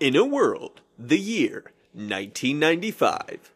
In a World, the year 1995.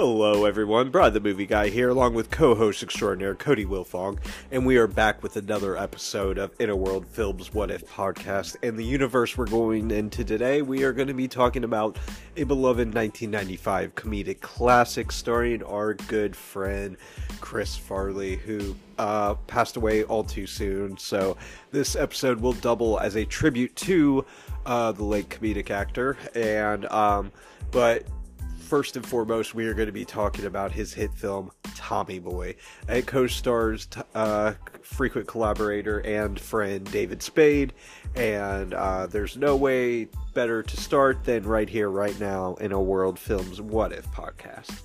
Hello, everyone. Brad, the movie guy here, along with co-host extraordinaire Cody Wilfong, and we are back with another episode of In a World Films What If podcast. And the universe we're going into today, we are going to be talking about a beloved 1995 comedic classic starring our good friend Chris Farley, who uh, passed away all too soon. So this episode will double as a tribute to uh, the late comedic actor, and um, but first and foremost, we are going to be talking about his hit film Tommy Boy. It co-stars uh, frequent collaborator and friend David Spade, and uh, there's no way better to start than right here, right now, in a World Films What If podcast.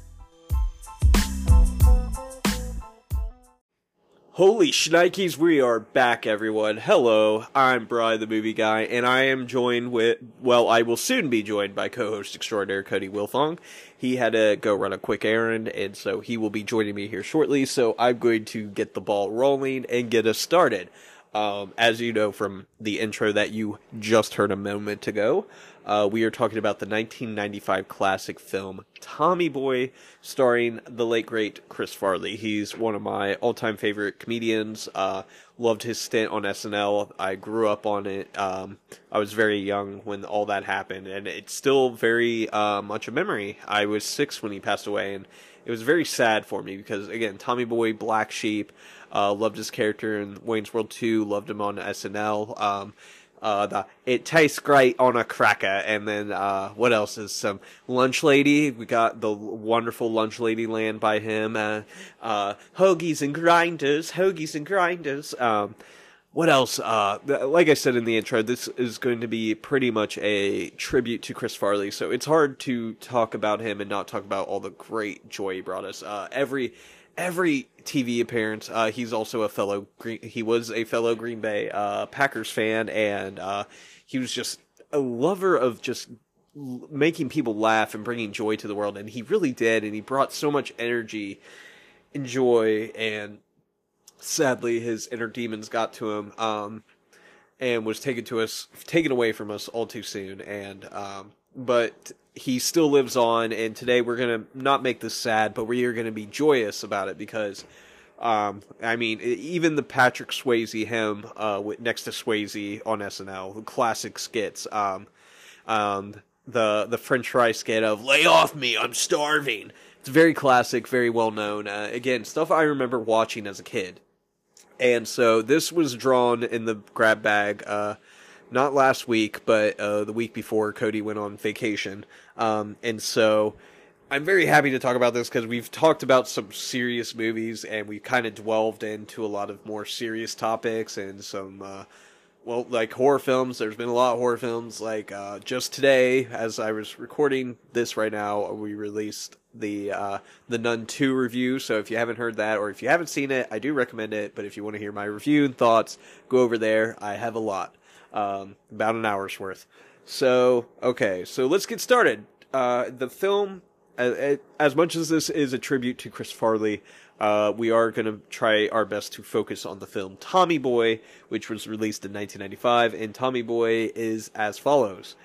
Holy shnikes, we are back, everyone. Hello, I'm Brian, the movie guy, and I am joined with, well, I will soon be joined by co-host extraordinaire Cody Wilfong. He had to go run a quick errand, and so he will be joining me here shortly, so I'm going to get the ball rolling and get us started. Um, as you know from the intro that you just heard a moment ago, uh, we are talking about the 1995 classic film Tommy Boy, starring the late great Chris Farley. He's one of my all-time favorite comedians. Uh, loved his stint on SNL. I grew up on it. Um, I was very young when all that happened, and it's still very uh, much a memory. I was six when he passed away, and it was very sad for me because again, Tommy Boy, Black Sheep. Uh, loved his character in Wayne's World 2, loved him on SNL. Um, uh, the it tastes great on a cracker, and then uh, what else is some lunch lady? We got the wonderful lunch lady land by him. Uh, uh, hoagies and grinders, hoagies and grinders. Um, what else? Uh, like I said in the intro, this is going to be pretty much a tribute to Chris Farley. So it's hard to talk about him and not talk about all the great joy he brought us. Uh, every every TV appearance. Uh, he's also a fellow Green, he was a fellow Green Bay uh, Packers fan, and uh, he was just a lover of just making people laugh and bringing joy to the world, and he really did, and he brought so much energy and joy, and sadly his inner demons got to him, um, and was taken to us, taken away from us all too soon, and um, but he still lives on, and today we're gonna not make this sad, but we are gonna be joyous about it because, um, I mean, even the Patrick Swayze him uh, next to Swayze on SNL, classic skits, um, um, the the French fry skit of "Lay off me, I'm starving." It's very classic, very well known. Uh, again, stuff I remember watching as a kid, and so this was drawn in the grab bag. Uh, not last week, but uh, the week before Cody went on vacation. Um, and so I'm very happy to talk about this because we've talked about some serious movies and we kind of dwelled into a lot of more serious topics and some, uh, well, like horror films. There's been a lot of horror films. Like uh, just today, as I was recording this right now, we released the uh, the Nun 2 review. So if you haven't heard that or if you haven't seen it, I do recommend it. But if you want to hear my review and thoughts, go over there. I have a lot um, about an hour's worth. So, okay, so let's get started. Uh, the film, as much as this is a tribute to Chris Farley, uh, we are going to try our best to focus on the film Tommy Boy, which was released in 1995. And Tommy Boy is as follows.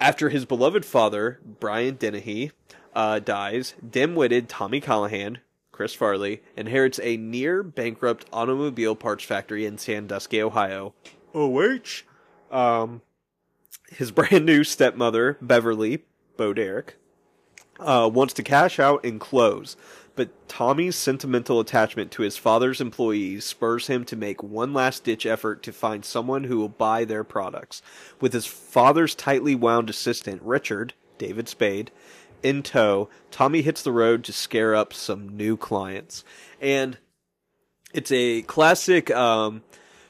After his beloved father, Brian Dennehy, uh, dies, dim-witted Tommy Callahan, Chris Farley, inherits a near bankrupt automobile parts factory in Sandusky, Ohio. OH um, his brand new stepmother, Beverly, Bo Derek, uh, wants to cash out and close, but Tommy's sentimental attachment to his father's employees spurs him to make one last ditch effort to find someone who will buy their products. With his father's tightly wound assistant, Richard, David Spade, in tow, Tommy hits the road to scare up some new clients. And it's a classic um,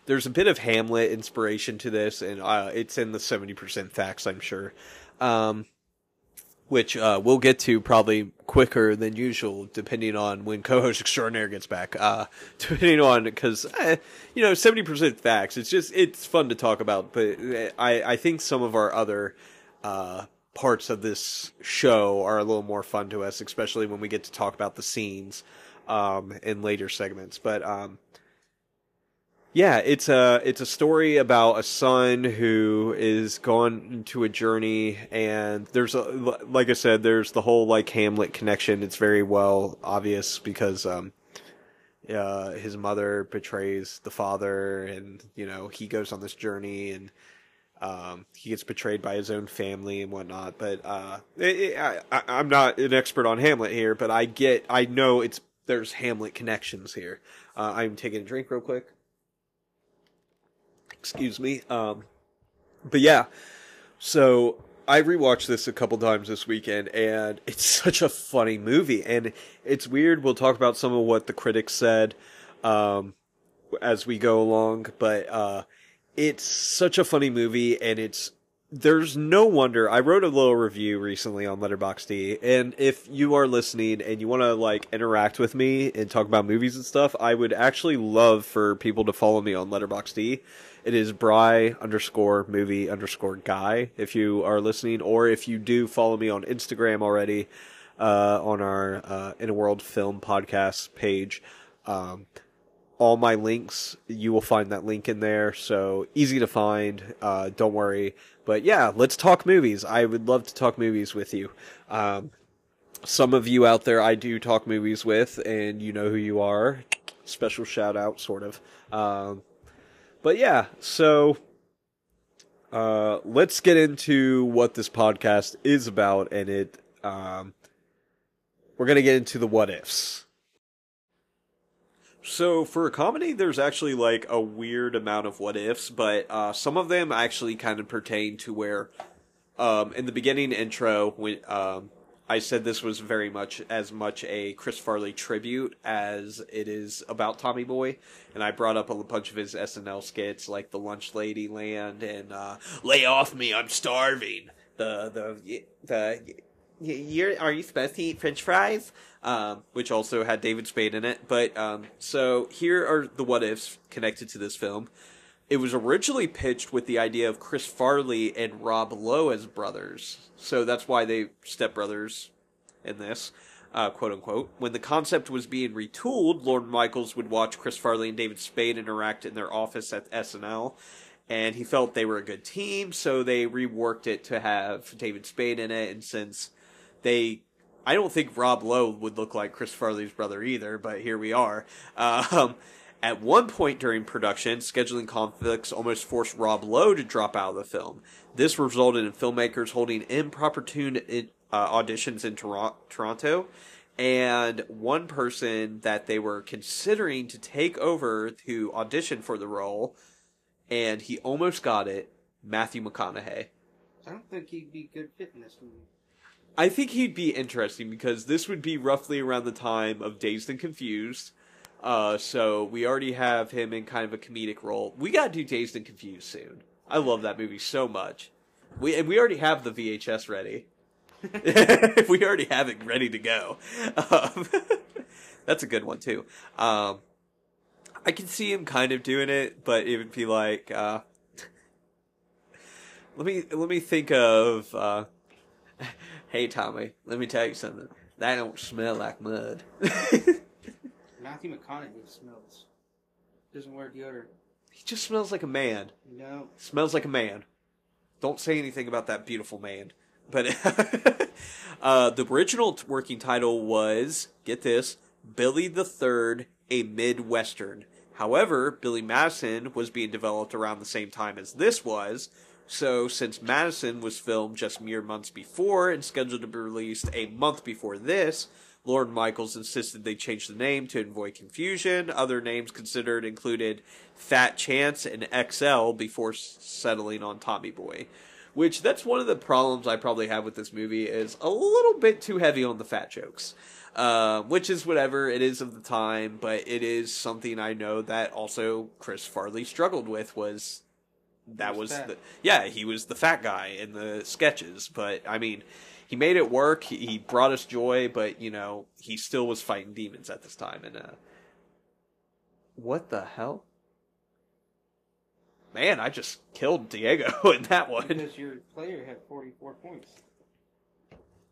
there's a bit of Hamlet inspiration to this, and uh, it's in the 70% facts, I'm sure. Um, which uh, we'll get to probably quicker than usual, depending on when co-host extraordinaire gets back. Uh, depending on because eh, you know seventy percent facts. It's just it's fun to talk about, but eh, I I think some of our other uh, parts of this show are a little more fun to us, especially when we get to talk about the scenes um, in later segments. But um, yeah, it's a it's a story about a son who is gone into a journey, and there's a like I said, there's the whole like Hamlet connection. It's very well obvious because um, uh, his mother betrays the father, and you know he goes on this journey and um, he gets betrayed by his own family and whatnot. But uh, it, I, I'm not an expert on Hamlet here, but I get, I know it's there's Hamlet connections here. Uh, I'm taking a drink real quick. Excuse me. Um, but yeah, so I rewatched this a couple times this weekend, and it's such a funny movie. And it's weird. We'll talk about some of what the critics said um, as we go along, but uh, it's such a funny movie, and it's there's no wonder. I wrote a little review recently on Letterboxd, and if you are listening and you want to like interact with me and talk about movies and stuff, I would actually love for people to follow me on Letterboxd. It is Bry underscore movie underscore guy if you are listening, or if you do follow me on Instagram already uh, on our uh, In a World Film podcast page. Um, all my links, you will find that link in there. So easy to find. Uh, don't worry. But yeah, let's talk movies. I would love to talk movies with you. Um, some of you out there I do talk movies with, and you know who you are. Special shout out, sort of. Um, but yeah, so uh, let's get into what this podcast is about, and it. Um, we're gonna get into the what ifs. So for a comedy, there's actually like a weird amount of what ifs, but uh, some of them actually kind of pertain to where, um, in the beginning intro, when um, I said this was very much as much a Chris Farley tribute as it is about Tommy Boy, and I brought up a bunch of his SNL skits like the Lunch Lady Land and uh, Lay Off Me, I'm Starving. The the the you're are you supposed to eat French fries? Um, which also had David Spade in it. But um, so here are the what ifs connected to this film. It was originally pitched with the idea of Chris Farley and Rob Lowe as brothers, so that's why they stepbrothers in this. Uh, quote unquote. When the concept was being retooled, Lorne Michaels would watch Chris Farley and David Spade interact in their office at SNL, and he felt they were a good team, so they reworked it to have David Spade in it. And since they I don't think Rob Lowe would look like Chris Farley's brother either, but here we are. Um, at one point during production, scheduling conflicts almost forced Rob Lowe to drop out of the film. This resulted in filmmakers holding improper tune in, uh, auditions in Tor- Toronto, and one person that they were considering to take over to audition for the role, and he almost got it, Matthew McConaughey. I don't think he'd be good fit in this movie. I think he'd be interesting because this would be roughly around the time of Dazed and Confused. Uh, so we already have him in kind of a comedic role. We gotta do Dazed and Confused soon. I love that movie so much. We and we already have the VHS ready. If we already have it ready to go. Um, that's a good one too. Um, I can see him kind of doing it, but it would be like, uh, let me let me think of. Uh, hey Tommy, let me tell you something. That don't smell like mud. Matthew McConaughey smells. Doesn't wear deodorant. he just smells like a man. No. Smells like a man. Don't say anything about that beautiful man. But uh, the original t- working title was get this Billy the Third, a Midwestern. However, Billy Madison was being developed around the same time as this was. So, since Madison was filmed just mere months before and scheduled to be released a month before this, Lorne Michaels insisted they change the name to avoid confusion. Other names considered included Fat Chance and XL before settling on Tommy Boy. Which that's one of the problems I probably have with this movie is a little bit too heavy on the fat jokes. Uh, which is whatever it is of the time, but it is something I know that also Chris Farley struggled with was that was was the yeah he was the fat guy in the sketches but i mean he made it work he, he brought us joy but you know he still was fighting demons at this time and uh what the hell man i just killed diego in that one Because your player had 44 points.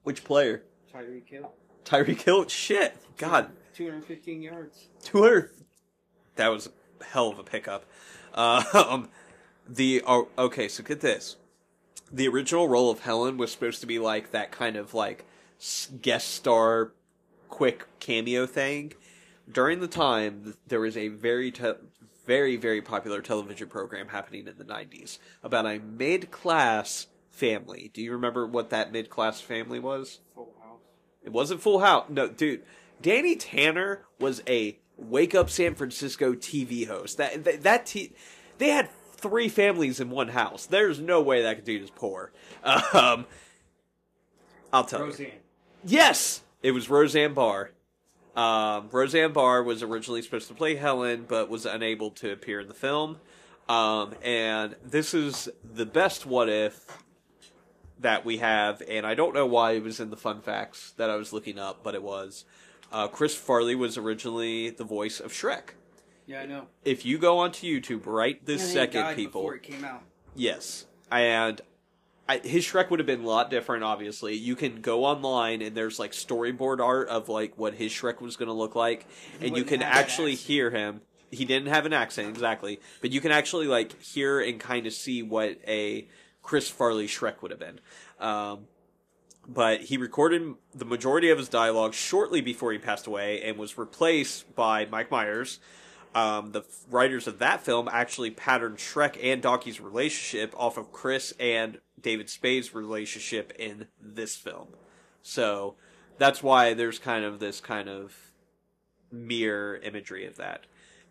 which player Tyreek Hill. Tyreek Hill, shit, God, 215 yards. 200. That was a hell of a pickup. Uh, um, the oh, okay, so get this. The original role of Helen was supposed to be like that kind of like guest star, quick cameo thing. During the time, there was a very te- very very popular television program happening in the '90s about a mid class family. Do you remember what that mid class family was? Full house. It wasn't Full House. No, dude. Danny Tanner was a Wake Up San Francisco TV host. That that, that t- they had three families in one house. There's no way that dude is poor. Um, I'll tell you. Roseanne. Yes, it was Roseanne Barr. Um, Roseanne Barr was originally supposed to play Helen, but was unable to appear in the film. Um, and this is the best what if that we have, and I don't know why it was in the fun facts that I was looking up, but it was. Uh, Chris Farley was originally the voice of Shrek. Yeah, I know. If you go onto YouTube right this he second, people, Before it came out. Yes, and I, his Shrek would have been a lot different. Obviously, you can go online and there's like storyboard art of like what his Shrek was going to look like, He and you can actually hear him. He didn't have an accent exactly, but you can actually like hear and kind of see what a Chris Farley Shrek would have been. Um, but he recorded the majority of his dialogue shortly before he passed away and was replaced by Mike Myers. Um, the writers of that film actually patterned Shrek and Donkey's relationship off of Chris and David Spade's relationship in this film. So that's why there's kind of this kind of mirror imagery of that.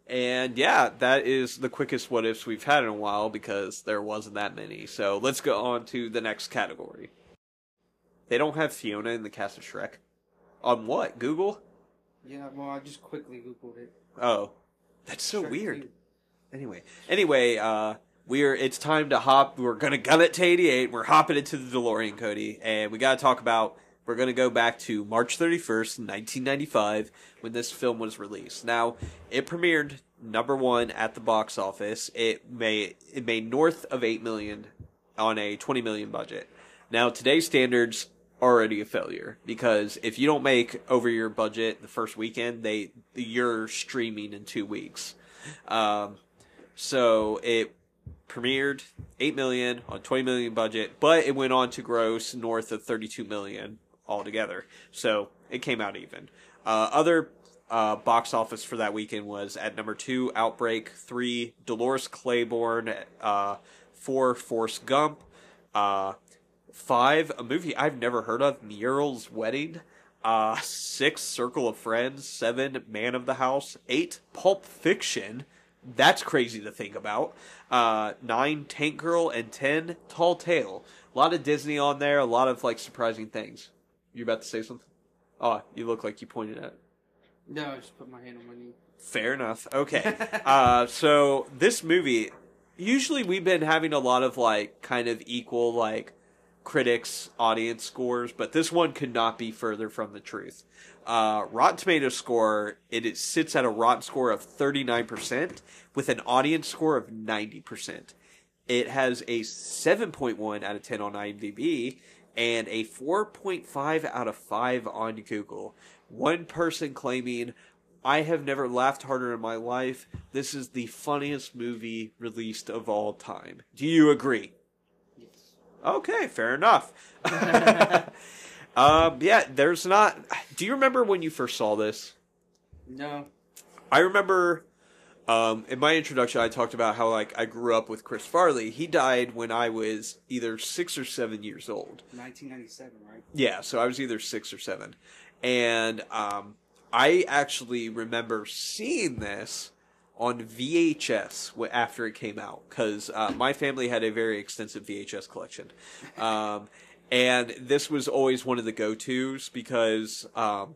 And yeah, that is the quickest what ifs we've had in a while because there wasn't that many. So let's go on to the next category. They don't have Fiona in the cast of Shrek. On what? Google? Yeah, well, I just quickly googled it. Oh. That's so weird. 2. Anyway, anyway, uh, we're it's time to hop. We're gonna gun it to eighty eight. We're hopping into the DeLorean, Cody, and we gotta talk about. We're gonna go back to March thirty first, nineteen ninety five, when this film was released. Now, it premiered number one at the box office. It made it made north of eight million on a twenty million budget. Now, today's standards already a failure because if you don't make over your budget the first weekend, they you're streaming in two weeks. Um, so it premiered 8 million on 20 million budget, but it went on to gross north of 32 million altogether. So it came out even. Uh, other uh, box office for that weekend was at number two, Outbreak, three, Dolores Claiborne, uh, four, Forrest Gump, uh, five, a movie I've never heard of, Muriel's Wedding, uh, six, Circle of Friends, seven, Man of the House, eight, Pulp Fiction. That's crazy to think about. Uh, nine, Tank Girl, and ten, Tall Tale. A lot of Disney on there, a lot of like surprising things. You about to say something? Oh, you look like you pointed at. it. No, I just put my hand on my knee. Fair enough. Okay. uh, so this movie, usually we've been having a lot of like kind of equal like critics audience scores, but this one could not be further from the truth. Uh, Rotten Tomatoes score it, it sits at a Rotten score of thirty nine percent with an audience score of ninety percent. It has a seven point one out of ten on IMDb and a four point five out of five on Google. One person claiming I have never laughed harder in my life. This is the funniest movie released of all time. Do you agree? Yes. Okay, fair enough. um, yeah, there's not. Do you remember when you first saw this? No. I remember um, in my introduction, I talked about how like I grew up with Chris Farley. He died when I was either six or seven years old. 1997, right? Yeah, so I was either six or seven, and um, I actually remember seeing this on VHS after it came out because uh, my family had a very extensive VHS collection, um, and this was always one of the go tos because um,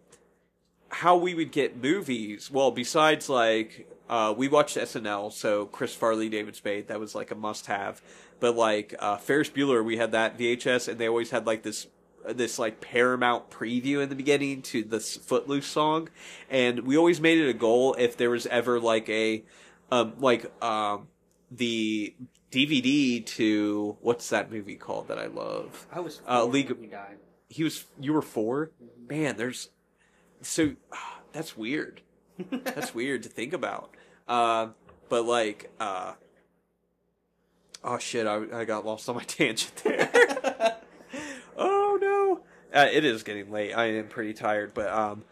how we would get movies. Well, besides like uh, we watched SNL, so Chris Farley, David Spade, that was like a must have. But like uh, Ferris Bueller, we had that VHS, and they always had like this this like Paramount preview in the beginning to this Footloose song, and we always made it a goal if there was ever like a um like um the DVD to what's that movie called that I love? I was Uh, League of- he was you were 4 Man, there's so that's weird. That's weird to think about. Uh, but like, uh, oh shit, I, I got lost on my tangent there. Uh, it is getting late. I am pretty tired, but um,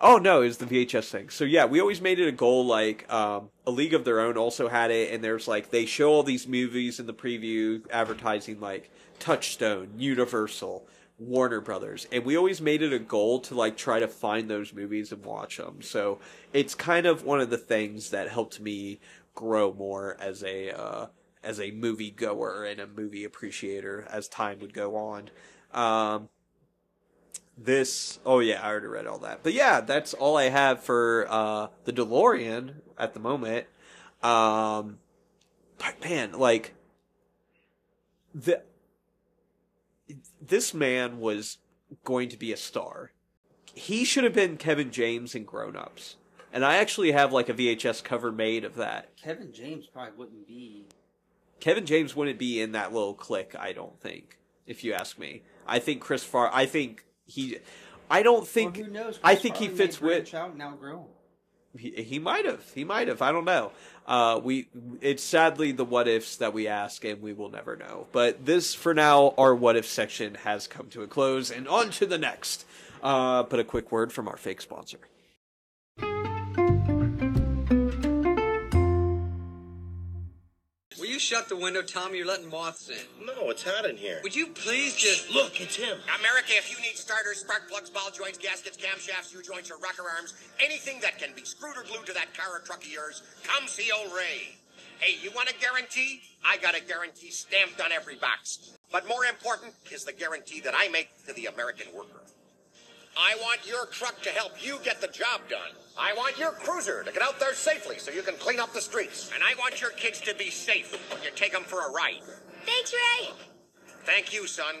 oh no, it's the VHS thing. So yeah, we always made it a goal. Like um, a League of Their Own also had it, and there's like they show all these movies in the preview, advertising like Touchstone, Universal. Warner Brothers, and we always made it a goal to like try to find those movies and watch them. So it's kind of one of the things that helped me grow more as a uh, as a movie goer and a movie appreciator as time would go on. Um, this, oh yeah, I already read all that, but yeah, that's all I have for uh, the DeLorean at the moment. Um, but man, like the this man was going to be a star. He should have been Kevin James in Grown Ups. And I actually have like a VHS cover made of that. Kevin James probably wouldn't be. Kevin James wouldn't be in that little clique, I don't think, if you ask me. I think Chris Far I think he I don't think Or who knows? I think he fits with and outgrow him. he, he might have. He might have. I don't know. Uh, we it's sadly the what ifs that we ask, and we will never know. But this, for now, our what if section has come to a close, and on to the next. Uh, but a quick word from our fake sponsor. Shut the window, Tommy? You're letting moths in. No, it's hot in here. Would you please just Look, it's him. America, if you need starters, spark plugs, ball joints, gaskets, camshafts, U joints, or rocker arms, anything that can be screwed or glued to that car or truck of yours, come see old Ray. Hey, you want a guarantee? I got a guarantee stamped on every box. But more important is the guarantee that I make to the American worker. I want your truck to help you get the job done. I want your cruiser to get out there safely so you can clean up the streets. And I want your kids to be safe when you take them for a ride. Thanks, Ray. Thank you, son.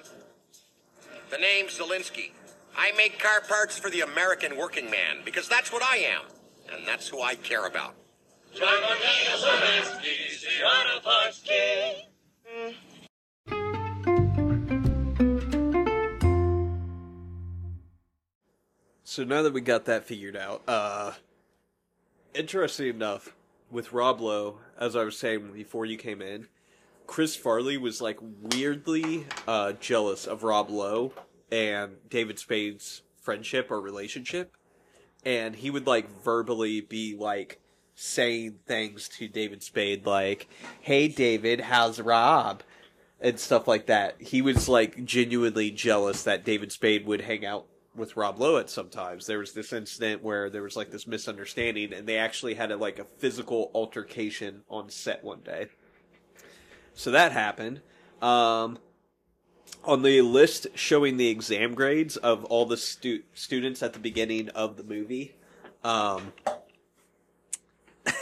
The name's Zalinsky. I make car parts for the American working man because that's what I am, and that's who I care about. So now that we got that figured out, uh, interesting enough, with Rob Lowe, as I was saying before you came in, Chris Farley was like weirdly uh, jealous of Rob Lowe and David Spade's friendship or relationship, and he would like verbally be like saying things to David Spade like, "Hey David, how's Rob?" and stuff like that. He was like genuinely jealous that David Spade would hang out with Rob Lowe at sometimes. There was this incident where there was like this misunderstanding and they actually had a, like a physical altercation on set one day. So that happened. Um, on the list showing the exam grades of all the stu- students at the beginning of the movie, um,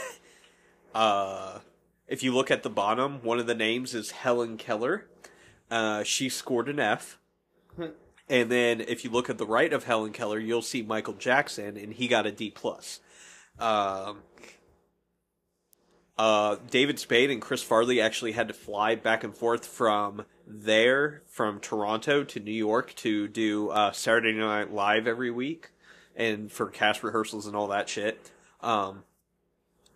uh, if you look at the bottom, one of the names is Helen Keller. Uh, she scored an F. And then if you look at the right of Helen Keller, you'll see Michael Jackson, and he got a D plus. Um, uh, David Spade and Chris Farley actually had to fly back and forth from there, from Toronto to New York, to do uh, Saturday Night Live every week, and for cast rehearsals and all that shit. Um,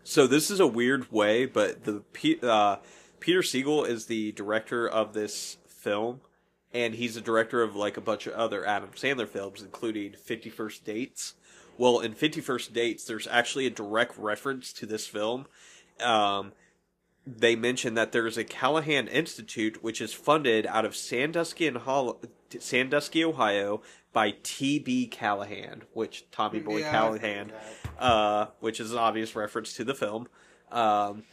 so this is a weird way, but the uh, Peter Segal is the director of this film, and he's the director of like a bunch of other Adam Sandler films, including Fifty First Dates. Well, in Fifty First Dates, there's actually a direct reference to this film. Um, they mention that there's a Callahan Institute, which is funded out of Sandusky, and Hol- Sandusky, Ohio, by T.B. Callahan, which Tommy Boy Yeah, Callahan, uh, which is an obvious reference to the film. Um,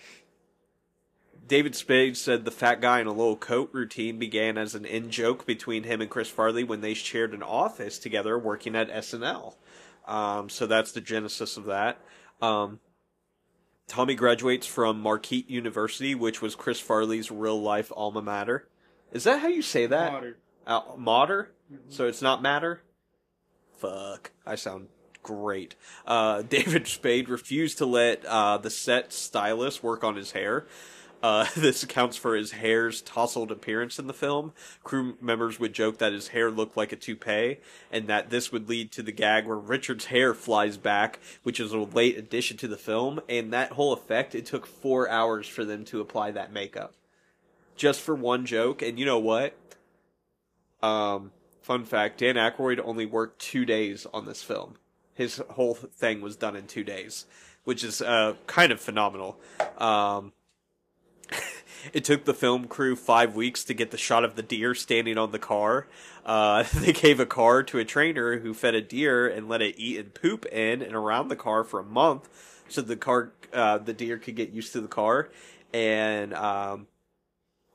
David Spade said the fat guy in a little coat routine began as an in joke between him and Chris Farley when they shared an office together working at SNL. Um, so that's the genesis of that. Um, Tommy graduates from Marquette University, which was Chris Farley's real life alma mater. Is that how you say that? Water. Uh, mater? So it's not matter? Fuck. I sound great. Uh, David Spade refused to let uh, the set stylist work on his hair. Uh, this accounts for his hair's tousled appearance in the film. Crew members would joke that his hair looked like a toupee, and that this would lead to the gag where Richard's hair flies back, which is a late addition to the film. And that whole effect, it took four hours for them to apply that makeup, just for one joke. And you know what? Um, fun fact: Dan Aykroyd only worked two days on this film. His whole thing was done in two days, which is uh, kind of phenomenal. Um, it took the film crew five weeks to get the shot of the deer standing on the car. Uh, they gave a car to a trainer who fed a deer and let it eat and poop in and around the car for a month, so the car, uh, the deer could get used to the car. And um,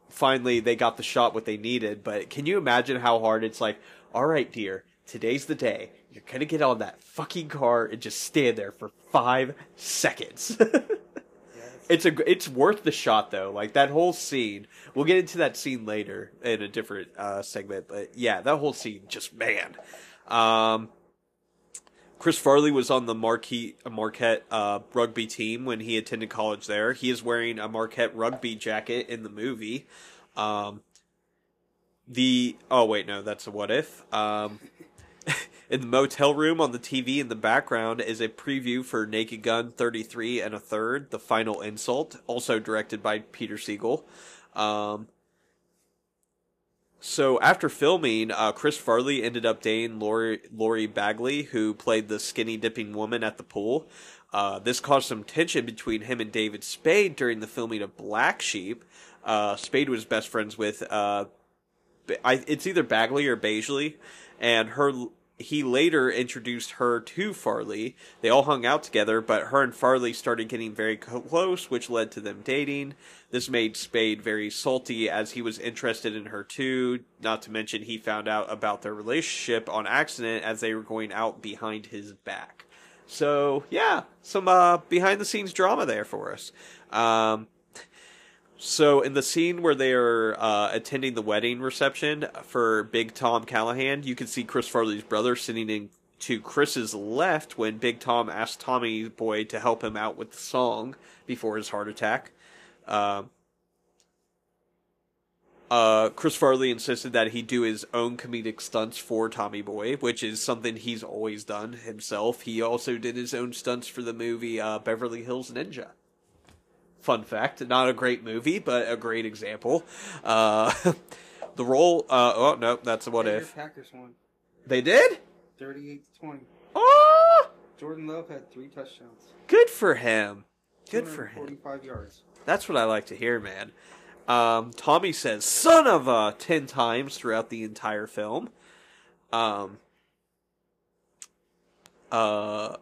finally, they got the shot what they needed. But can you imagine how hard it's like? All right, deer, today's the day. You're gonna get on that fucking car and just stand there for five seconds. it's a it's worth the shot though. Like that whole scene. We'll get into that scene later in a different uh, segment, but yeah, that whole scene just man. Um, Chris Farley was on the Marquette, Marquette uh, rugby team when he attended college there. He is wearing a Marquette rugby jacket in the movie. Um, the oh wait no that's a what if. Um, in the motel room on the TV in the background is a preview for Naked Gun 33 and a third, The Final Insult, also directed by Peter Segal. Um, so after filming, uh, Chris Farley ended up dating Lorri, Lorri Bagley, who played the skinny dipping woman at the pool. Uh, this caused some tension between him and David Spade during the filming of Black Sheep. Uh, Spade was best friends with, uh, I, it's either Bagley or Baisley, and her he later introduced her to Farley. They all hung out together, but her and Farley started getting very close, which led to them dating. This made Spade very salty as he was interested in her too. Not to mention, he found out about their relationship on accident as they were going out behind his back. So, yeah, some uh, behind the scenes drama there for us. Um, so in the scene where they are uh, attending the wedding reception for Big Tom Callahan, you can see Chris Farley's brother sitting in to Chris's left when Big Tom asked Tommy Boy to help him out with the song before his heart attack. Uh, uh, Chris Farley insisted that he do his own comedic stunts for Tommy Boy, which is something he's always done himself. He also did his own stunts for the movie uh, Beverly Hills Ninja. Fun fact, not a great movie, but a great example. Uh, the role, uh, oh no, that's a what Andrew if. Packers won They did? 38 to 20. Oh, Jordan Love had three touchdowns. good for him. Good for him. 45 yards. That's what I like to hear, man. Um, Tommy says "son of a" ten times throughout the entire film. Um, uh,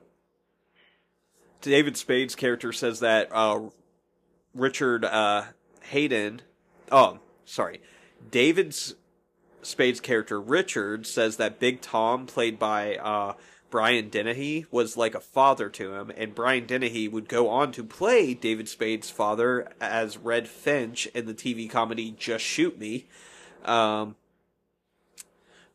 David Spade's character says that uh, Richard uh, Hayden. Oh, sorry. David's Spade's character Richard says that Big Tom, played by uh, Brian Dennehy, was like a father to him, and Brian Dennehy would go on to play David Spade's father as Red Finch in the TV comedy Just Shoot Me. Um,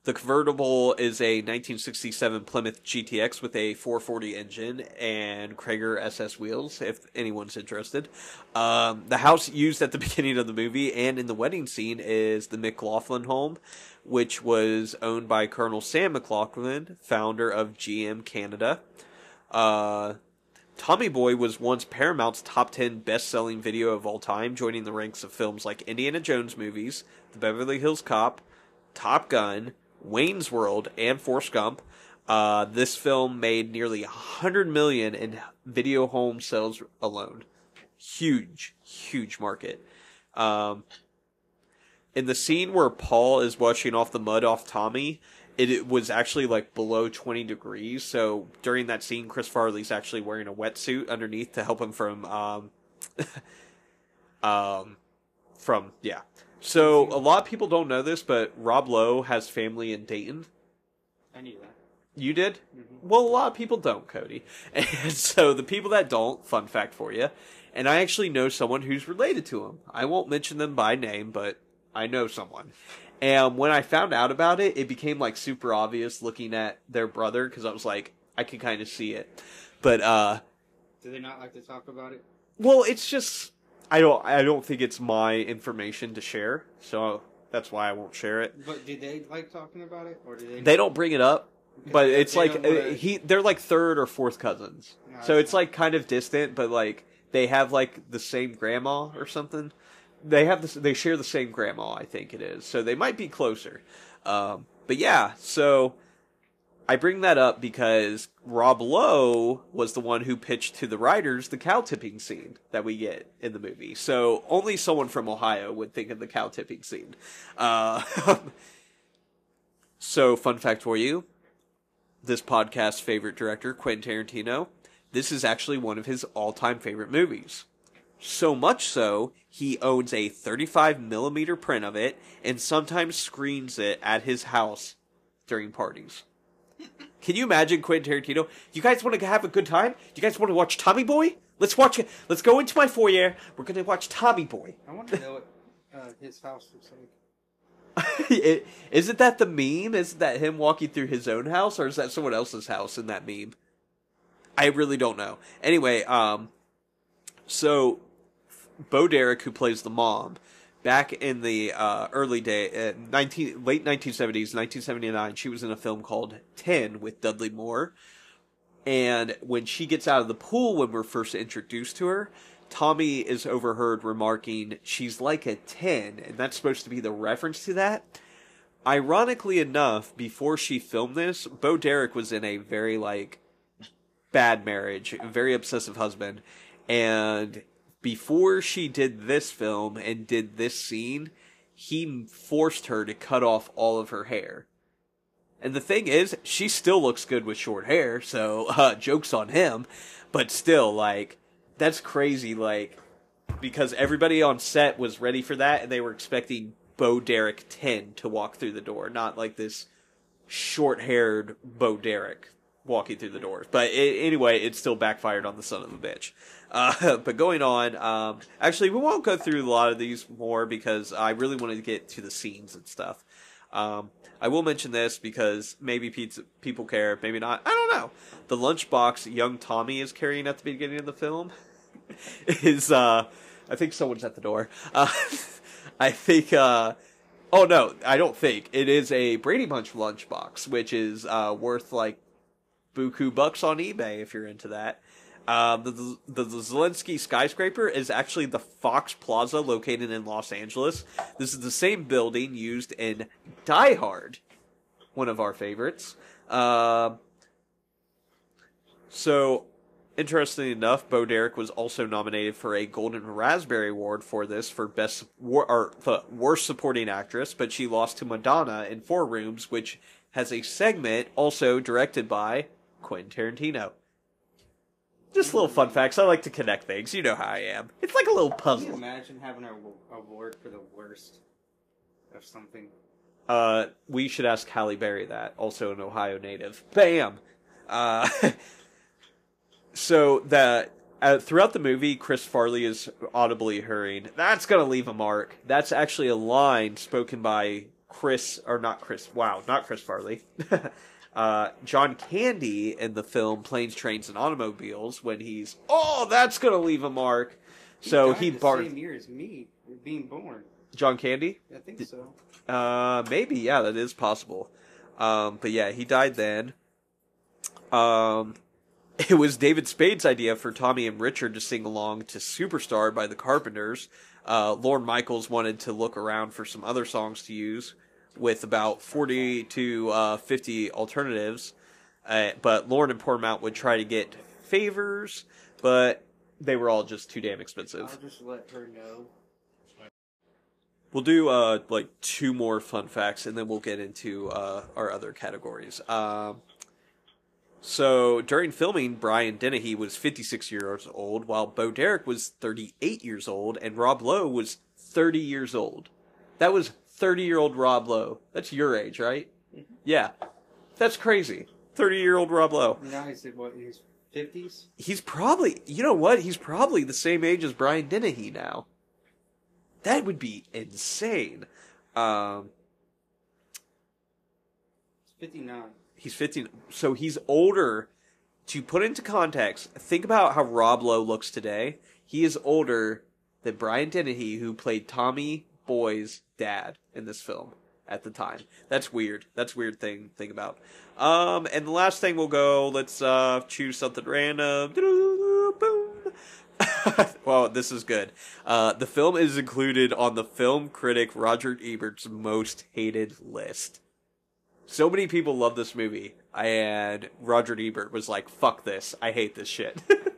the convertible is a 1967 Plymouth GTX with a 440 engine and Cragar SS wheels, if anyone's interested. Um, the house used at the beginning of the movie and in the wedding scene is the McLaughlin home, which was owned by Colonel Sam McLaughlin, founder of GM Canada. Uh, Tommy Boy was once Paramount's top 10 best selling video of all time, joining the ranks of films like Indiana Jones movies, The Beverly Hills Cop, Top Gun, Wayne's World, and Forrest Gump. Uh, this film made nearly a 100 million in video home sales alone. Huge, huge market. Um, in the scene where Paul is washing off the mud off Tommy, it, it was actually like below 20 degrees. So during that scene, Chris Farley's actually wearing a wetsuit underneath to help him from, um, um, from, yeah. So a lot of people don't know this, but Rob Lowe has family in Dayton. I knew that. You did? Well, a lot of people don't, Cody. And so the people that don't, fun fact for you, and I actually know someone who's related to him. I won't mention them by name, but I know someone. And when I found out about it, it became like super obvious looking at their brother because I was like, I could kind of see it. But uh Do they not like to talk about it? well, it's just I don't I don't think it's my information to share, so that's why I won't share it. But do they like talking about it, or do they? They don't bring it up, but They it's like wanna- uh, he they're like third or fourth cousins. No, So it's like kind of distant, but like they have like the same grandma or something. They have this. They share the same grandma, I think it is. So they might be closer. Um, but yeah, so I bring that up because Rob Lowe was the one who pitched to the writers the cow tipping scene that we get in the movie. So only someone from Ohio would think of the cow tipping scene. Uh, so fun fact for you: this podcast's favorite director, Quentin Tarantino, this is actually one of his all-time favorite movies. So much so, he owns a 35 millimeter print of it and sometimes screens it at his house during parties. Can you imagine Quentin Tarantino? You guys want to have a good time? You guys want to watch Tommy Boy? Let's watch it. Let's go into my foyer. We're gonna watch Tommy Boy. I want to know what uh, his house looks like. it, isn't that the meme? Isn't that him walking through his own house, or is that someone else's house in that meme? I really don't know. Anyway, um, so Bo Derek, who plays the mom, back in the uh, early day, uh, nineteen late nineteen seventies, nineteen seventy nine, she was in a film called Ten with Dudley Moore. And when she gets out of the pool, when we're first introduced to her, Tommy is overheard remarking, she's like a 10, and that's supposed to be the reference to that. Ironically enough, before she filmed this, Bo Derek was in a very, like, bad marriage, very obsessive husband, and before she did this film and did this scene, he forced her to cut off all of her hair. And the thing is, she still looks good with short hair, so uh, jokes on him. But still, like, that's crazy, like, because everybody on set was ready for that, and they were expecting Bo Derek 10 to walk through the door, not like this short haired Bo Derek walking through the doors. But it, anyway, it still backfired on the son of a bitch. Uh, but going on, um, actually, we won't go through a lot of these more because I really wanted to get to the scenes and stuff. Um, I will mention this because maybe pizza, people care, maybe not. I don't know. The lunchbox young Tommy is carrying at the beginning of the film is, uh, I think someone's at the door. Uh, I think, uh, oh no, I don't think. It is a Brady Bunch lunchbox, which is, uh, worth like buku bucks on eBay if you're into that. Uh, the, the, the Zalinsky skyscraper is actually the Fox Plaza located in Los Angeles. This is the same building used in Die Hard, one of our favorites. Uh, so, interestingly enough, Bo Derek was also nominated for a Golden Raspberry Award for this for best wor- or the worst supporting actress, but she lost to Madonna in Four Rooms, which has a segment also directed by Quentin Tarantino. Just little fun facts. I like to connect things. You know how I am. It's like a little Can you puzzle. imagine having an award for the worst of something? Uh, we should ask Halle Berry that. Also an Ohio native. Bam. Uh, so that uh, throughout the movie, Chris Farley is audibly hurrying. That's gonna leave a mark. That's actually a line spoken by Chris, or not Chris. Wow, not Chris Farley. uh, John Candy in the film Planes, Trains, and Automobiles when he's oh, that's gonna leave a mark. So died he the barked. same year as me being born. John Candy. I think so. Uh, maybe yeah, that is possible. Um, but yeah, he died then. Um, it was David Spade's idea for Tommy and Richard to sing along to "Superstar" by the Carpenters. Uh, Lorne Michaels wanted to look around for some other songs to use, with about forty to uh, fifty alternatives. Uh, but Lorne and Paramount would try to get favors, but they were all just too damn expensive. I'll just let her know. We'll do uh like two more fun facts and then we'll get into uh our other categories. Um so during filming, Brian Dennehy was 56 years old, while Bo Derek was 38 years old, and Rob Lowe was 30 years old. That was 30 year old Rob Lowe. That's your age, right? Yeah. That's crazy. 30 year old Rob Lowe. Now he's in what? His fifties. He's probably, you know what? He's probably the same age as Brian Dennehy now. That would be insane. Um, Fifty nine. he's 15. So he's older. To put into context, think about how Rob Lowe looks today. He is older than Brian Dennehy, who played Tommy Boy's dad in this film at the time. That's weird. That's weird thing think about. Um, and the last thing we'll go. Let's uh choose something random. Well, this is good. Uh, the film is included on the film critic Roger Ebert's most hated list. So many people love this movie, and Roger Ebert was like, "Fuck this! I hate this shit."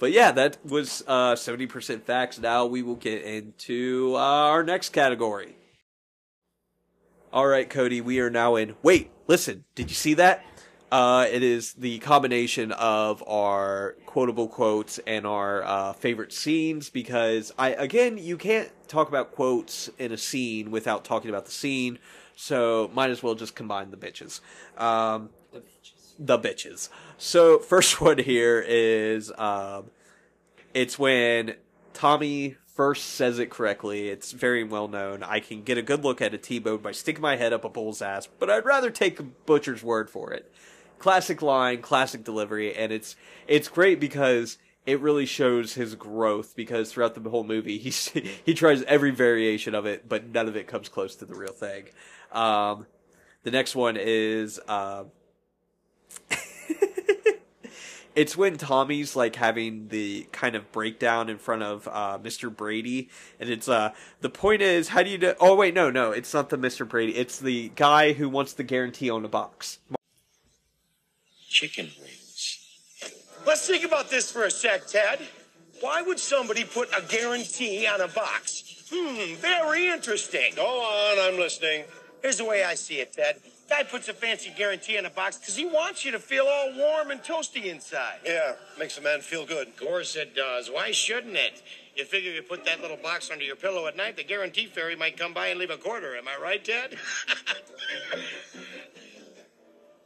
but yeah, that was uh, seventy percent facts. Now we will get into our next category. All right, Cody, we are now in. Wait, listen, did you see that? Uh, it is the combination of our quotable quotes and our uh, favorite scenes because I again you can't talk about quotes in a scene without talking about the scene, so might as well just combine the bitches. Um, The bitches. So first one here is um, it's when Tommy first says it correctly. It's very well known. I can get a good look at a T-bone by sticking my head up a bull's ass, but I'd rather take the butcher's word for it. Classic line, classic delivery, and it's it's great because it really shows his growth because throughout the whole movie he's he tries every variation of it, but none of it comes close to the real thing. Um, the next one is uh, it's when Tommy's like having the kind of breakdown in front of uh, Mr. Brady, and it's uh the point is how do you do? Oh wait, no, no, it's not the Mr. Brady. It's the guy who wants the guarantee on a box. Chicken wings. Let's think about this for a sec, Ted. Why would somebody put a guarantee on a box? Hmm, very interesting. Go on, I'm listening. Here's the way I see it, Ted. Guy puts a fancy guarantee on a box because he wants you to feel all warm and toasty inside. Yeah, makes a man feel good. Of course it does. Why shouldn't it? You figure you put that little box under your pillow at night, the guarantee fairy might come by and leave a quarter. Am I right, Ted?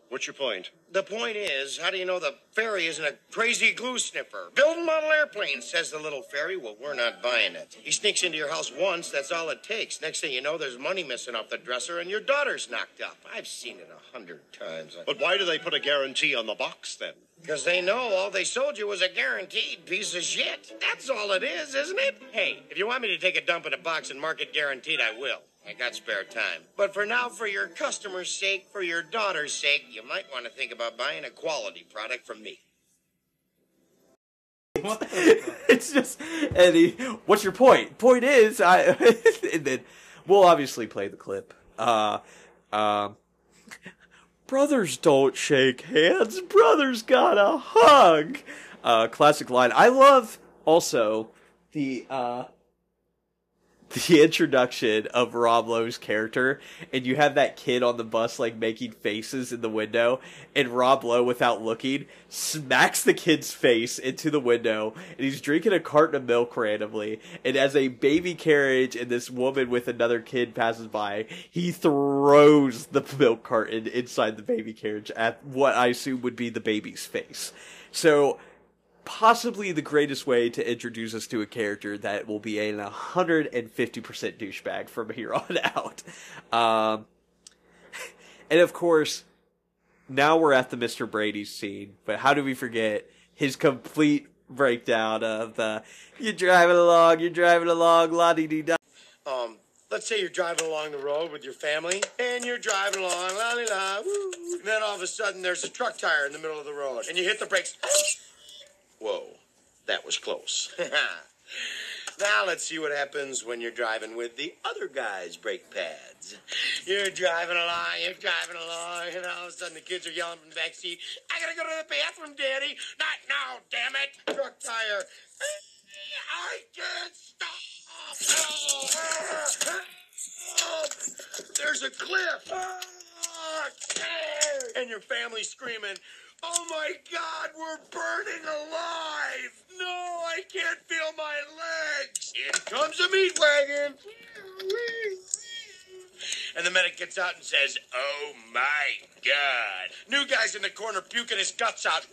What's your point? The point is, how do you know the fairy isn't a crazy glue sniffer? Building model airplane, says the little fairy. Well, we're not buying it. He sneaks into your house once, that's all it takes. Next thing you know, there's money missing off the dresser and your daughter's knocked up. I've seen it a hundred times. But why do they put a guarantee on the box then? Because they know all they sold you was a guaranteed piece of shit. That's all it is, isn't it? Hey, if you want me to take a dump in a box and mark it guaranteed, I will. I got spare time. But for now, for your customer's sake, for your daughter's sake, you might want to think about buying a quality product from me. It's just Eddie. what's your point? Point is, I and then we'll obviously play the clip. Uh, um, brothers don't shake hands. Brothers got a hug. Uh, classic line. I love also the uh the introduction of Rob Lowe's character, and you have that kid on the bus like making faces in the window, and Rob Lowe, without looking, smacks the kid's face into the window, and he's drinking a carton of milk randomly, and as a baby carriage and this woman with another kid passes by, he throws the milk carton inside the baby carriage at what I assume would be the baby's face. So possibly the greatest way to introduce us to a character that will be an 150% douchebag from here on out. Um, and of course, now we're at the Mr. Brady scene, but how do we forget his complete breakdown of the you're driving along, you're driving along, la dee dee da. Um, let's say you're driving along the road with your family, and you're driving along, la la la, woo. And then all of a sudden, there's a truck tire in the middle of the road, and you hit the brakes. Whoa, that was close. now let's see what happens when you're driving with the other guy's brake pads. You're driving along, you're driving along, and all of a sudden the kids are yelling from the back seat, I gotta go to the bathroom, Daddy. Not now, damn it. Truck tire. Eh, I can't stop. There's a cliff. Ah, and your family's screaming, Oh my God, we're burning alive! No, I can't feel my legs! In comes a meat wagon! And the medic gets out and says, Oh my God. New guy's in the corner puking his guts out.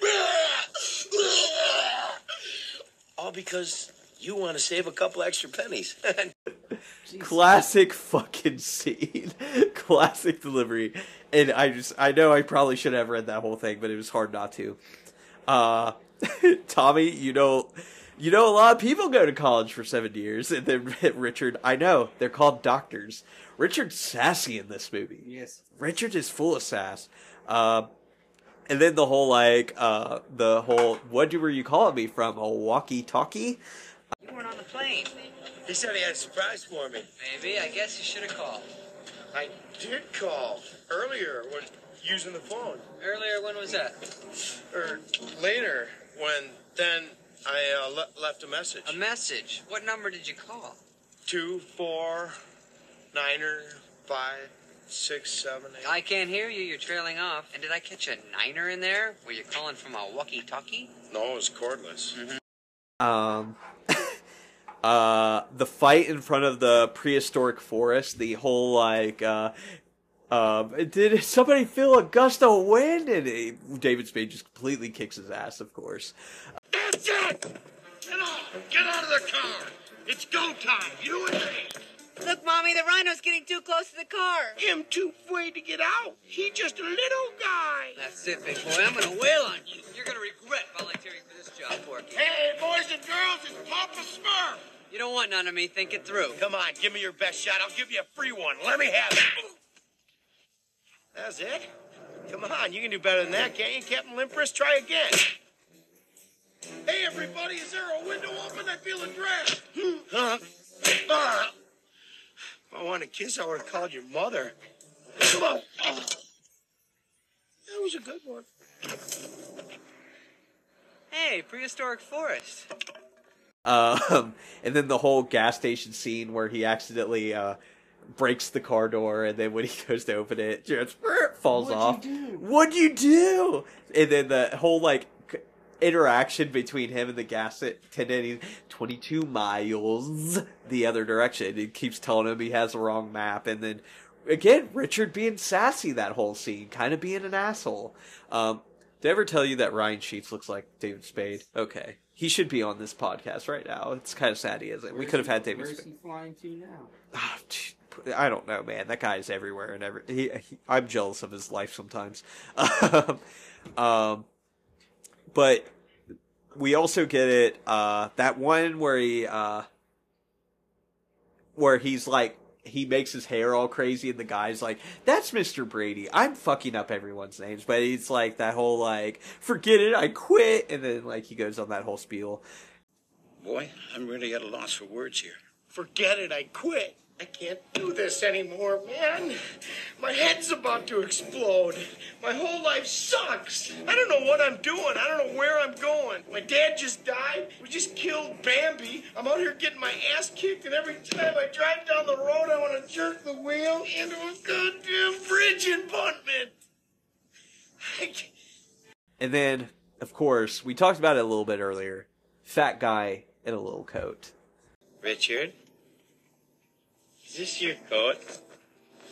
All because you want to save a couple extra pennies. Classic fucking scene. Classic delivery. And I just, I know I probably should have read that whole thing, but it was hard not to. Uh, Tommy, you know, You know, a lot of people go to college for seven years, and then Richard. I know they're called doctors. Richard's sassy in this movie. Yes. Richard is full of sass. Uh, and then the whole like uh, the whole what were you calling me from a walkie-talkie? You weren't on the plane. He said he had a surprise for me. Maybe. I guess you should have called. I did call earlier when using the phone. Earlier, when was that? Or later when then I uh, le- left a message. A message. What number did you call? Two, four, niner, five, six, seven, eight. I can't hear you. You're trailing off. And did I catch a niner in there? Were you calling from a walkie-talkie? No, it was cordless. Um, uh, the fight in front of the prehistoric forest, the whole like, uh, um, did somebody feel a gust of wind? And it, David Spade just completely kicks his ass, of course. That's it! Get on! Get out of the car! It's go time! You and me! Look, Mommy, the rhino's getting too close to the car. Him too afraid to get out. He just a little guy. That's it, big boy. I'm gonna wail on you. You're gonna regret volunteering for this job, Porky. Hey, boys and girls, it's Papa Smurf. You don't want none of me. Think it through. Come on, give me your best shot. I'll give you a free one. Let me have it. That's it? Come on, you can do better than that, can't you, Captain Limpris? Try again. Hey, everybody, is there a window open? I feel a draft. Huh? Ah. If I wanted a kiss, I would have called your mother. Come on. That was a good one. Hey, prehistoric forest. Um, and then the whole gas station scene where he accidentally uh, breaks the car door, and then when he goes to open it, just falls off. What'd off. you do? What'd you do? And then the whole like interaction between him and the gas attendant. He's twenty-two miles the other direction. He keeps telling him he has the wrong map, and then again Richard being sassy that whole scene, kind of being an asshole. Um, did I ever tell you that Ryan Sheets looks like David Spade? Okay. He should be on this podcast right now. It's kind of sad he isn't. We could have had David Where's Spade. he flying to now? Ah, gee, I don't know, man. That guy's everywhere and every. He, he, I'm jealous of his life sometimes. um, but we also get it. Uh, that one where he, uh, where he's like, he makes his hair all crazy, and the guy's like, "That's Mr. Brady." I'm fucking up everyone's names, but it's like that whole like, "Forget it, I quit," and then like he goes on that whole spiel. Boy, I'm really at a loss for words here. Forget it, I quit. I can't do this anymore, man. My head's about to explode. My whole life sucks. I don't know what I'm doing. I don't know where I'm going. My dad just died. We just killed Bambi. I'm out here getting my ass kicked, and every time I drive down the road, I want to jerk the wheel into a goddamn bridge embankment. And then, of course, we talked about it a little bit earlier. Fat guy in a little coat. Richard, is this your coat?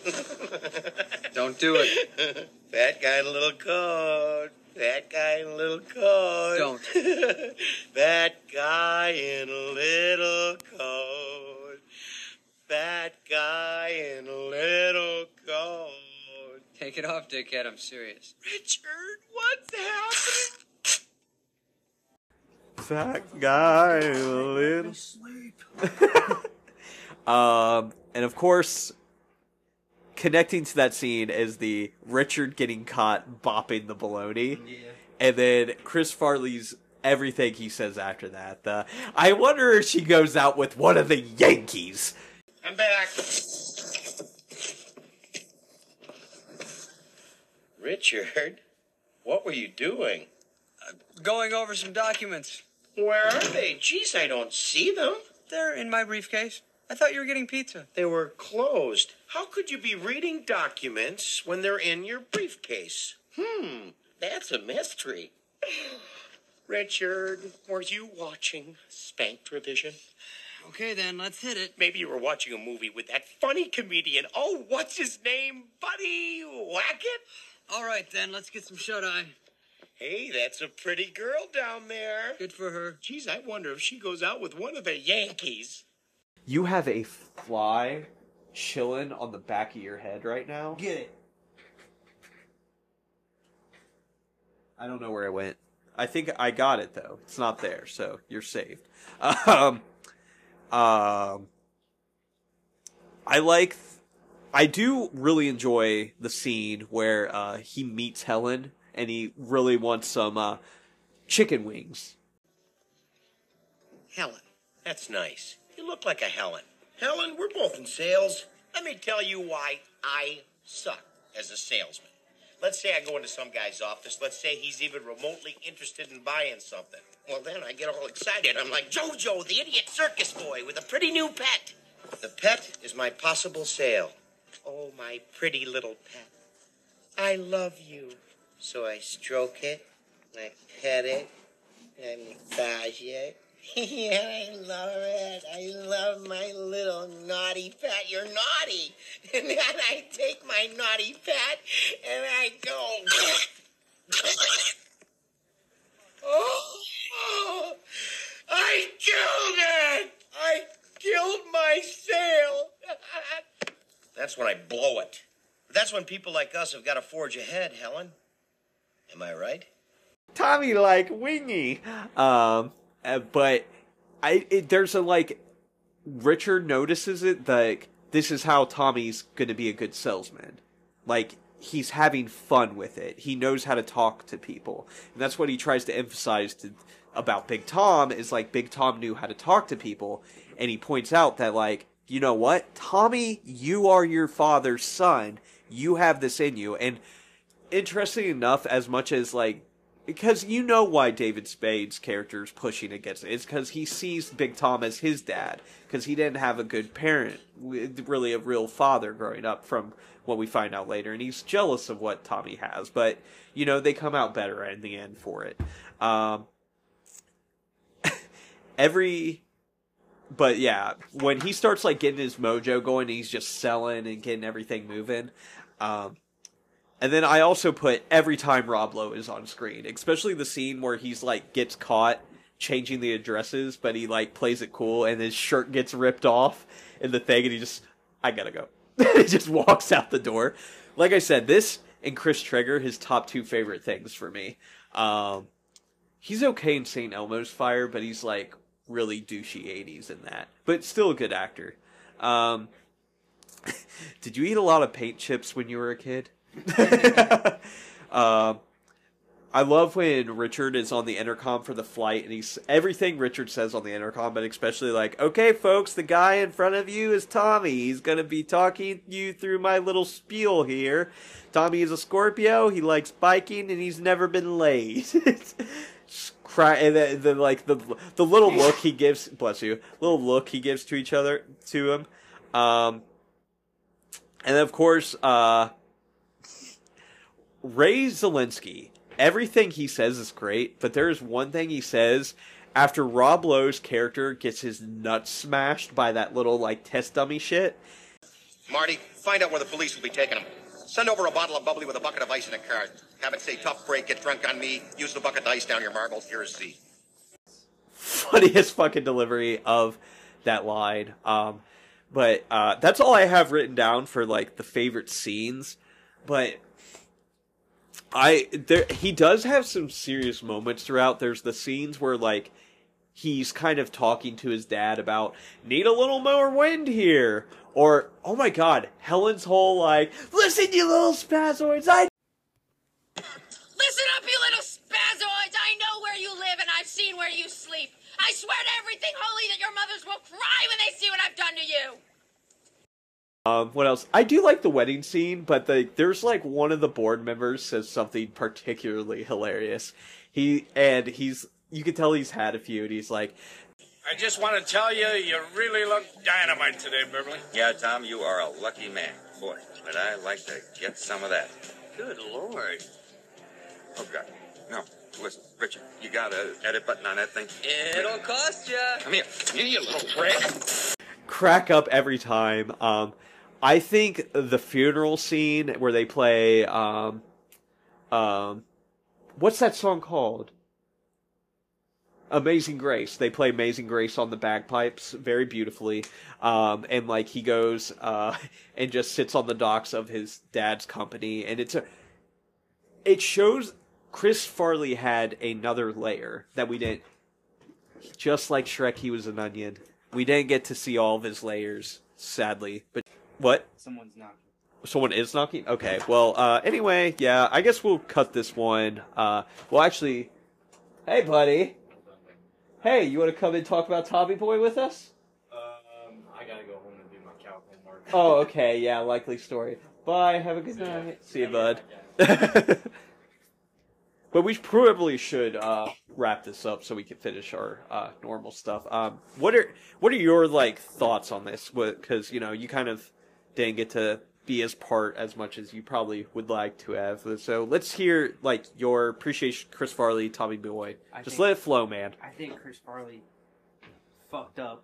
Don't do it. Fat guy in a little coat. Fat guy in a little coat. Don't. Fat guy in a little coat. Fat guy in a little coat. Take it off, dickhead. I'm serious. Richard, what's happening? Fat guy in a little. um, and of course, connecting to that scene is the Richard getting caught bopping the baloney. And then Chris Farley's everything he says after that. The, I wonder if she goes out with one of the Yankees. I'm back. Richard, what were you doing? Going over some documents. Where are they? Jeez, I don't see them. They're in my briefcase. I thought you were getting pizza. They were closed. How could you be reading documents when they're in your briefcase? Hmm, that's a mystery. Richard, were you watching Spank Revision? Okay, then, let's hit it. Maybe you were watching a movie with that funny comedian. Oh, what's his name? Buddy Hackett? All right, then, let's get some shut eye. Hey, that's a pretty girl down there. Good for her. Geez, I wonder if she goes out with one of the Yankees. You have a fly chilling on the back of your head right now. Get it. I don't know where it went. I think I got it though. It's not there, so you're saved. Um, um, I like. I do really enjoy the scene where uh, he meets Helen and he really wants some uh, chicken wings. Helen. That's nice. You look like a Helen. Helen, we're both in sales. Let me tell you why I suck as a salesman. Let's say I go into some guy's office. Let's say he's even remotely interested in buying something. Well, then I get all excited. I'm like Jojo, the idiot circus boy with a pretty new pet. The pet is my possible sale. Oh, my pretty little pet. I love you. So I stroke it, I pet it, I massage it. yeah, I love it. I love my little naughty pet. You're naughty. And then I take my naughty pet and I go. oh, I killed it. I killed my sale. That's when I blow it. That's when people like us have got to forge ahead, Helen. Am I right? Tommy like wingy. Um, uh, but I it, there's a like Richard notices it like this is how Tommy's going to be a good salesman. Like he's having fun with it. He knows how to talk to people. And that's what he tries to emphasize to, about Big Tom is like Big Tom knew how to talk to people and he points out that like you know what? Tommy, you are your father's son. You have this in you and interesting enough as much as like because you know why David Spade's character is pushing against it. It's because he sees Big Tom as his dad because he didn't have a good parent, really a real father growing up. From what we find out later, and he's jealous of what Tommy has. But you know they come out better in the end for it. Um, every but yeah, when he starts like getting his mojo going, he's just selling and getting everything moving. Um, and then I also put every time Rob Lowe is on screen, especially the scene where he's like gets caught changing the addresses, but he like plays it cool and his shirt gets ripped off in the thing and he just I gotta go. he just walks out the door. Like I said, this and Chris Traeger, his top two favorite things for me. Um, he's okay in St. Elmo's Fire, but he's like really douchey 80s in that. But still a good actor. Um, did you eat a lot of paint chips when you were a kid? um, I love when Richard is on the intercom for the flight, and he's everything Richard says on the intercom, but especially like, "Okay, folks, the guy in front of you is Tommy. He's gonna be talking you through my little spiel here. Tommy is a Scorpio. He likes biking, and he's never been late." Cry and then like the the little look he gives, bless you, little look he gives to each other to him, um, and of course, uh Ray Zalinsky, everything he says is great, but there is one thing he says after Rob Lowe's character gets his nuts smashed by that little like test dummy shit. Marty, find out where the police will be taking him. Send over a bottle of bubbly with a bucket of ice in a cart. Have it say tough break, get drunk on me, use the bucket of ice down your marbles, here's C. Funniest fucking delivery of that line. Um, but uh, that's all I have written down for like the favorite scenes. But I there he does have some serious moments throughout. There's the scenes where like he's kind of talking to his dad about need a little more wind here or oh my god, Helen's whole like listen you little spazoids, I Listen up, you little spazoids! I know where you live and I've seen where you sleep. I swear to everything holy that your mothers will cry when they see what I've done to you. Um, what else? I do like the wedding scene, but the there's like one of the board members says something particularly hilarious. He and he's you can tell he's had a few, and he's like, I just want to tell you, you really look dynamite today, Beverly. Yeah, Tom, you are a lucky man. Boy, but I like to get some of that. Good lord. Oh, God. No, listen, Richard, you got a edit button on that thing? It'll cost you. Come here. Come here, you little prick. crack up every time. Um, I think the funeral scene where they play, um, um, what's that song called? Amazing Grace. They play Amazing Grace on the bagpipes very beautifully. Um, and like he goes, uh, and just sits on the docks of his dad's company. And it's a, it shows Chris Farley had another layer that we didn't. Just like Shrek, he was an onion. We didn't get to see all of his layers, sadly. But what? Someone's knocking. Someone is knocking. Okay. Well. Uh. Anyway. Yeah. I guess we'll cut this one. Uh. Well, actually. Hey, buddy. Hey, you want to come and talk about Tommy Boy with us? Um, I gotta go home and do my calc homework. Oh, okay. Yeah. Likely story. Bye. Have a good night. See you, bud. but we probably should uh, wrap this up so we can finish our uh, normal stuff. Um, what are what are your like thoughts on this? Because you know you kind of didn't get to be as part as much as you probably would like to have. So let's hear like your appreciation, Chris Farley, Tommy Boy. I Just think- let it flow, man. I think Chris Farley fucked up.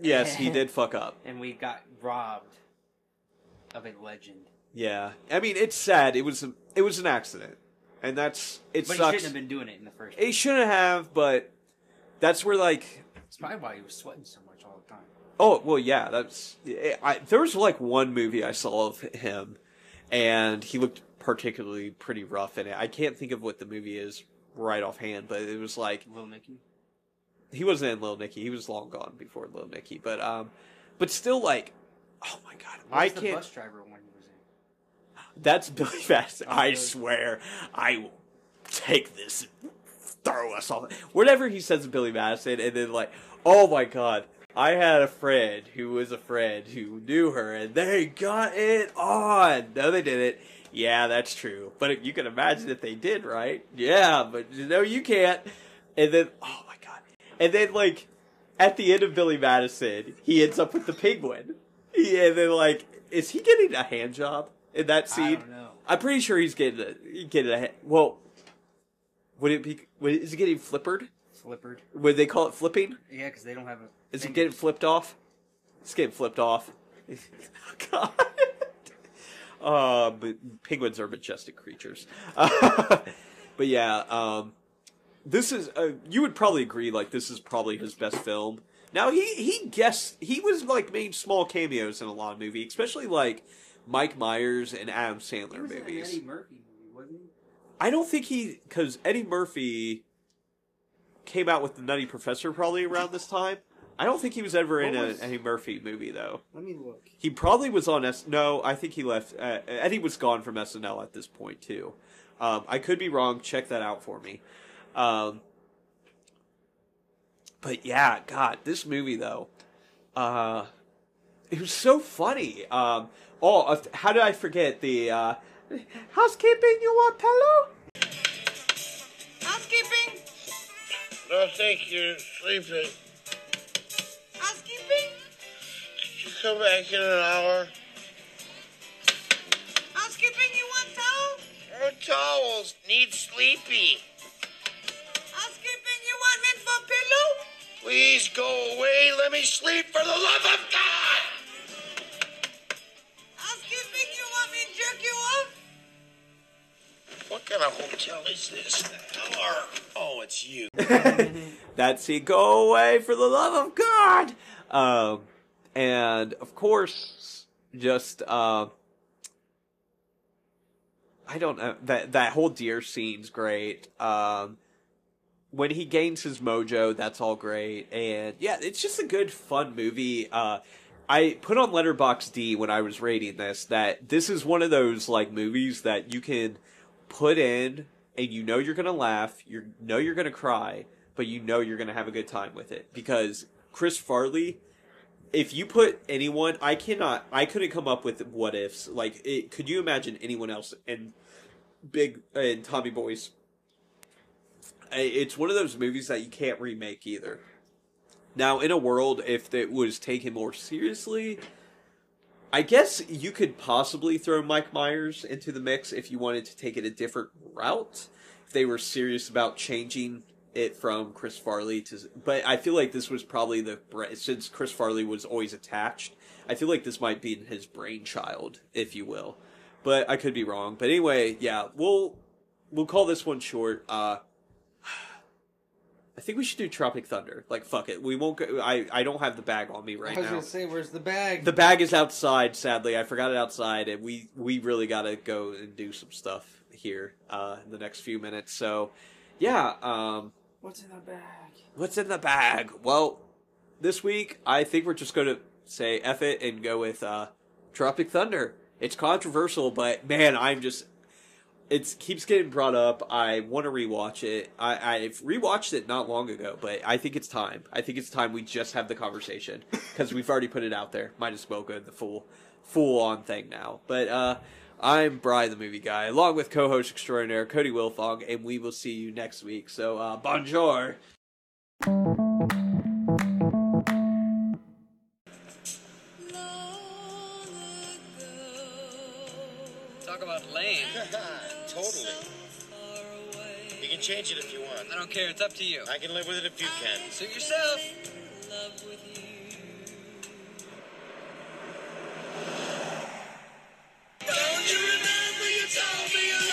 Yes, he did fuck up. And we got robbed of a legend. Yeah, I mean it's sad. It was a, it was an accident, and that's it but he shouldn't have been doing it in the first Place. He shouldn't have, but that's where like It's probably why he was sweating so much all the time. Oh well yeah that's I, there was like one movie I saw of him, and he looked particularly pretty rough in it. I can't think of what the movie is right offhand, but it was like Little Nicky. he wasn't in Little Nicky. He was long gone before Little Nicky, but um, but still like oh my god, I Where's can't. bus driver when he was in? That's Billy Bass. I swear, I will take this and throw us all. Whatever he says to Billy Madison, and then like, oh my god, I had a friend who was a friend who knew her, and they got it on. No, they didn't. Yeah, that's true. But you can imagine if they did, right? Yeah, but no, you can't. And then, oh my god. And then like, at the end of Billy Madison, he ends up with the penguin. Yeah, and then like, is he getting a hand job in that scene? don't know. I'm pretty sure he's getting a getting a hand. Well, would it be? Would, is it getting flippered? Flippered. Would they call it flipping? Yeah, because they don't have a. Is it thing. getting flipped off? It's getting flipped off. God. Uh, but penguins are majestic creatures. but yeah, um, this is. Uh, you would probably agree. Like this is probably his best film. Now he he guessed he was like made small cameos in a lot of movies, especially like Mike Myers and Adam Sandler He was in an movies. Eddie Murphy movie, wasn't he? I don't think he because Eddie Murphy came out with the Nutty Professor probably around this time. I don't think he was ever in What a Eddie Murphy movie though. Let me look. He probably was on S. No, I think he left. Uh, Eddie was gone from SNL at this point too. Um, I could be wrong. Check that out for me. Um, but yeah, God, this movie though, uh, it was so funny. Um, oh, uh, how did I forget the uh, housekeeping? You want pillow? Housekeeping? No, thank you. Sleeping. Housekeeping? You come back in an hour. Housekeeping, you want towel? No towels. Need sleepy. Housekeeping, you want mint for pillow? Please go away. Let me sleep for the love of God. Kind hotel is this? Or, oh, it's you. That's he go away for the love of God. Um, and of course, just uh, I don't know that that whole deer scene's great. Um, when he gains his mojo, that's all great, and yeah, it's just a good fun movie. Uh, I put on Letterboxd when I was rating this that this is one of those like movies that you can put in and you know you're gonna laugh, you know you're gonna cry, but you know you're gonna have a good time with it because Chris Farley. If you put anyone, I cannot, I couldn't come up with what ifs. Like, it, could you imagine anyone else in Big and Tommy Boy's? It's one of those movies that you can't remake either. Now, in a world, if it was taken more seriously, I guess you could possibly throw Mike Myers into the mix if you wanted to take it a different route. If they were serious about changing it from Chris Farley to, but I feel like this was probably the since Chris Farley was always attached. I feel like this might be his brainchild, if you will. But I could be wrong. But anyway, yeah, we'll we'll call this one short. Uh, I think we should do Tropic Thunder. Like, fuck it. We won't go. I, I don't have the bag on me right now. I was now. gonna say, where's the bag? The bag is outside. Sadly, I forgot it outside, and we we really gotta go and do some stuff here uh, in the next few minutes. So, yeah. Um, What's in the bag? what's in the bag? Well, this week I think we're just going to say F it and go with uh, Tropic Thunder. It's controversial, but man, I'm just. It keeps getting brought up. I want to rewatch it. I, I've rewatched it not long ago, but I think it's time. I think it's time we just have the conversation because we've already put it out there. Might as well go the full, full on thing now. But uh, I'm Bry, the movie guy, along with co-host extraordinaire Cody Wilfong, and we will see you next week. So, uh, bonjour. Change it if you want. I don't care. It's up to you. I can live with it if you can. Suit yourself. Don't you remember you told me you loved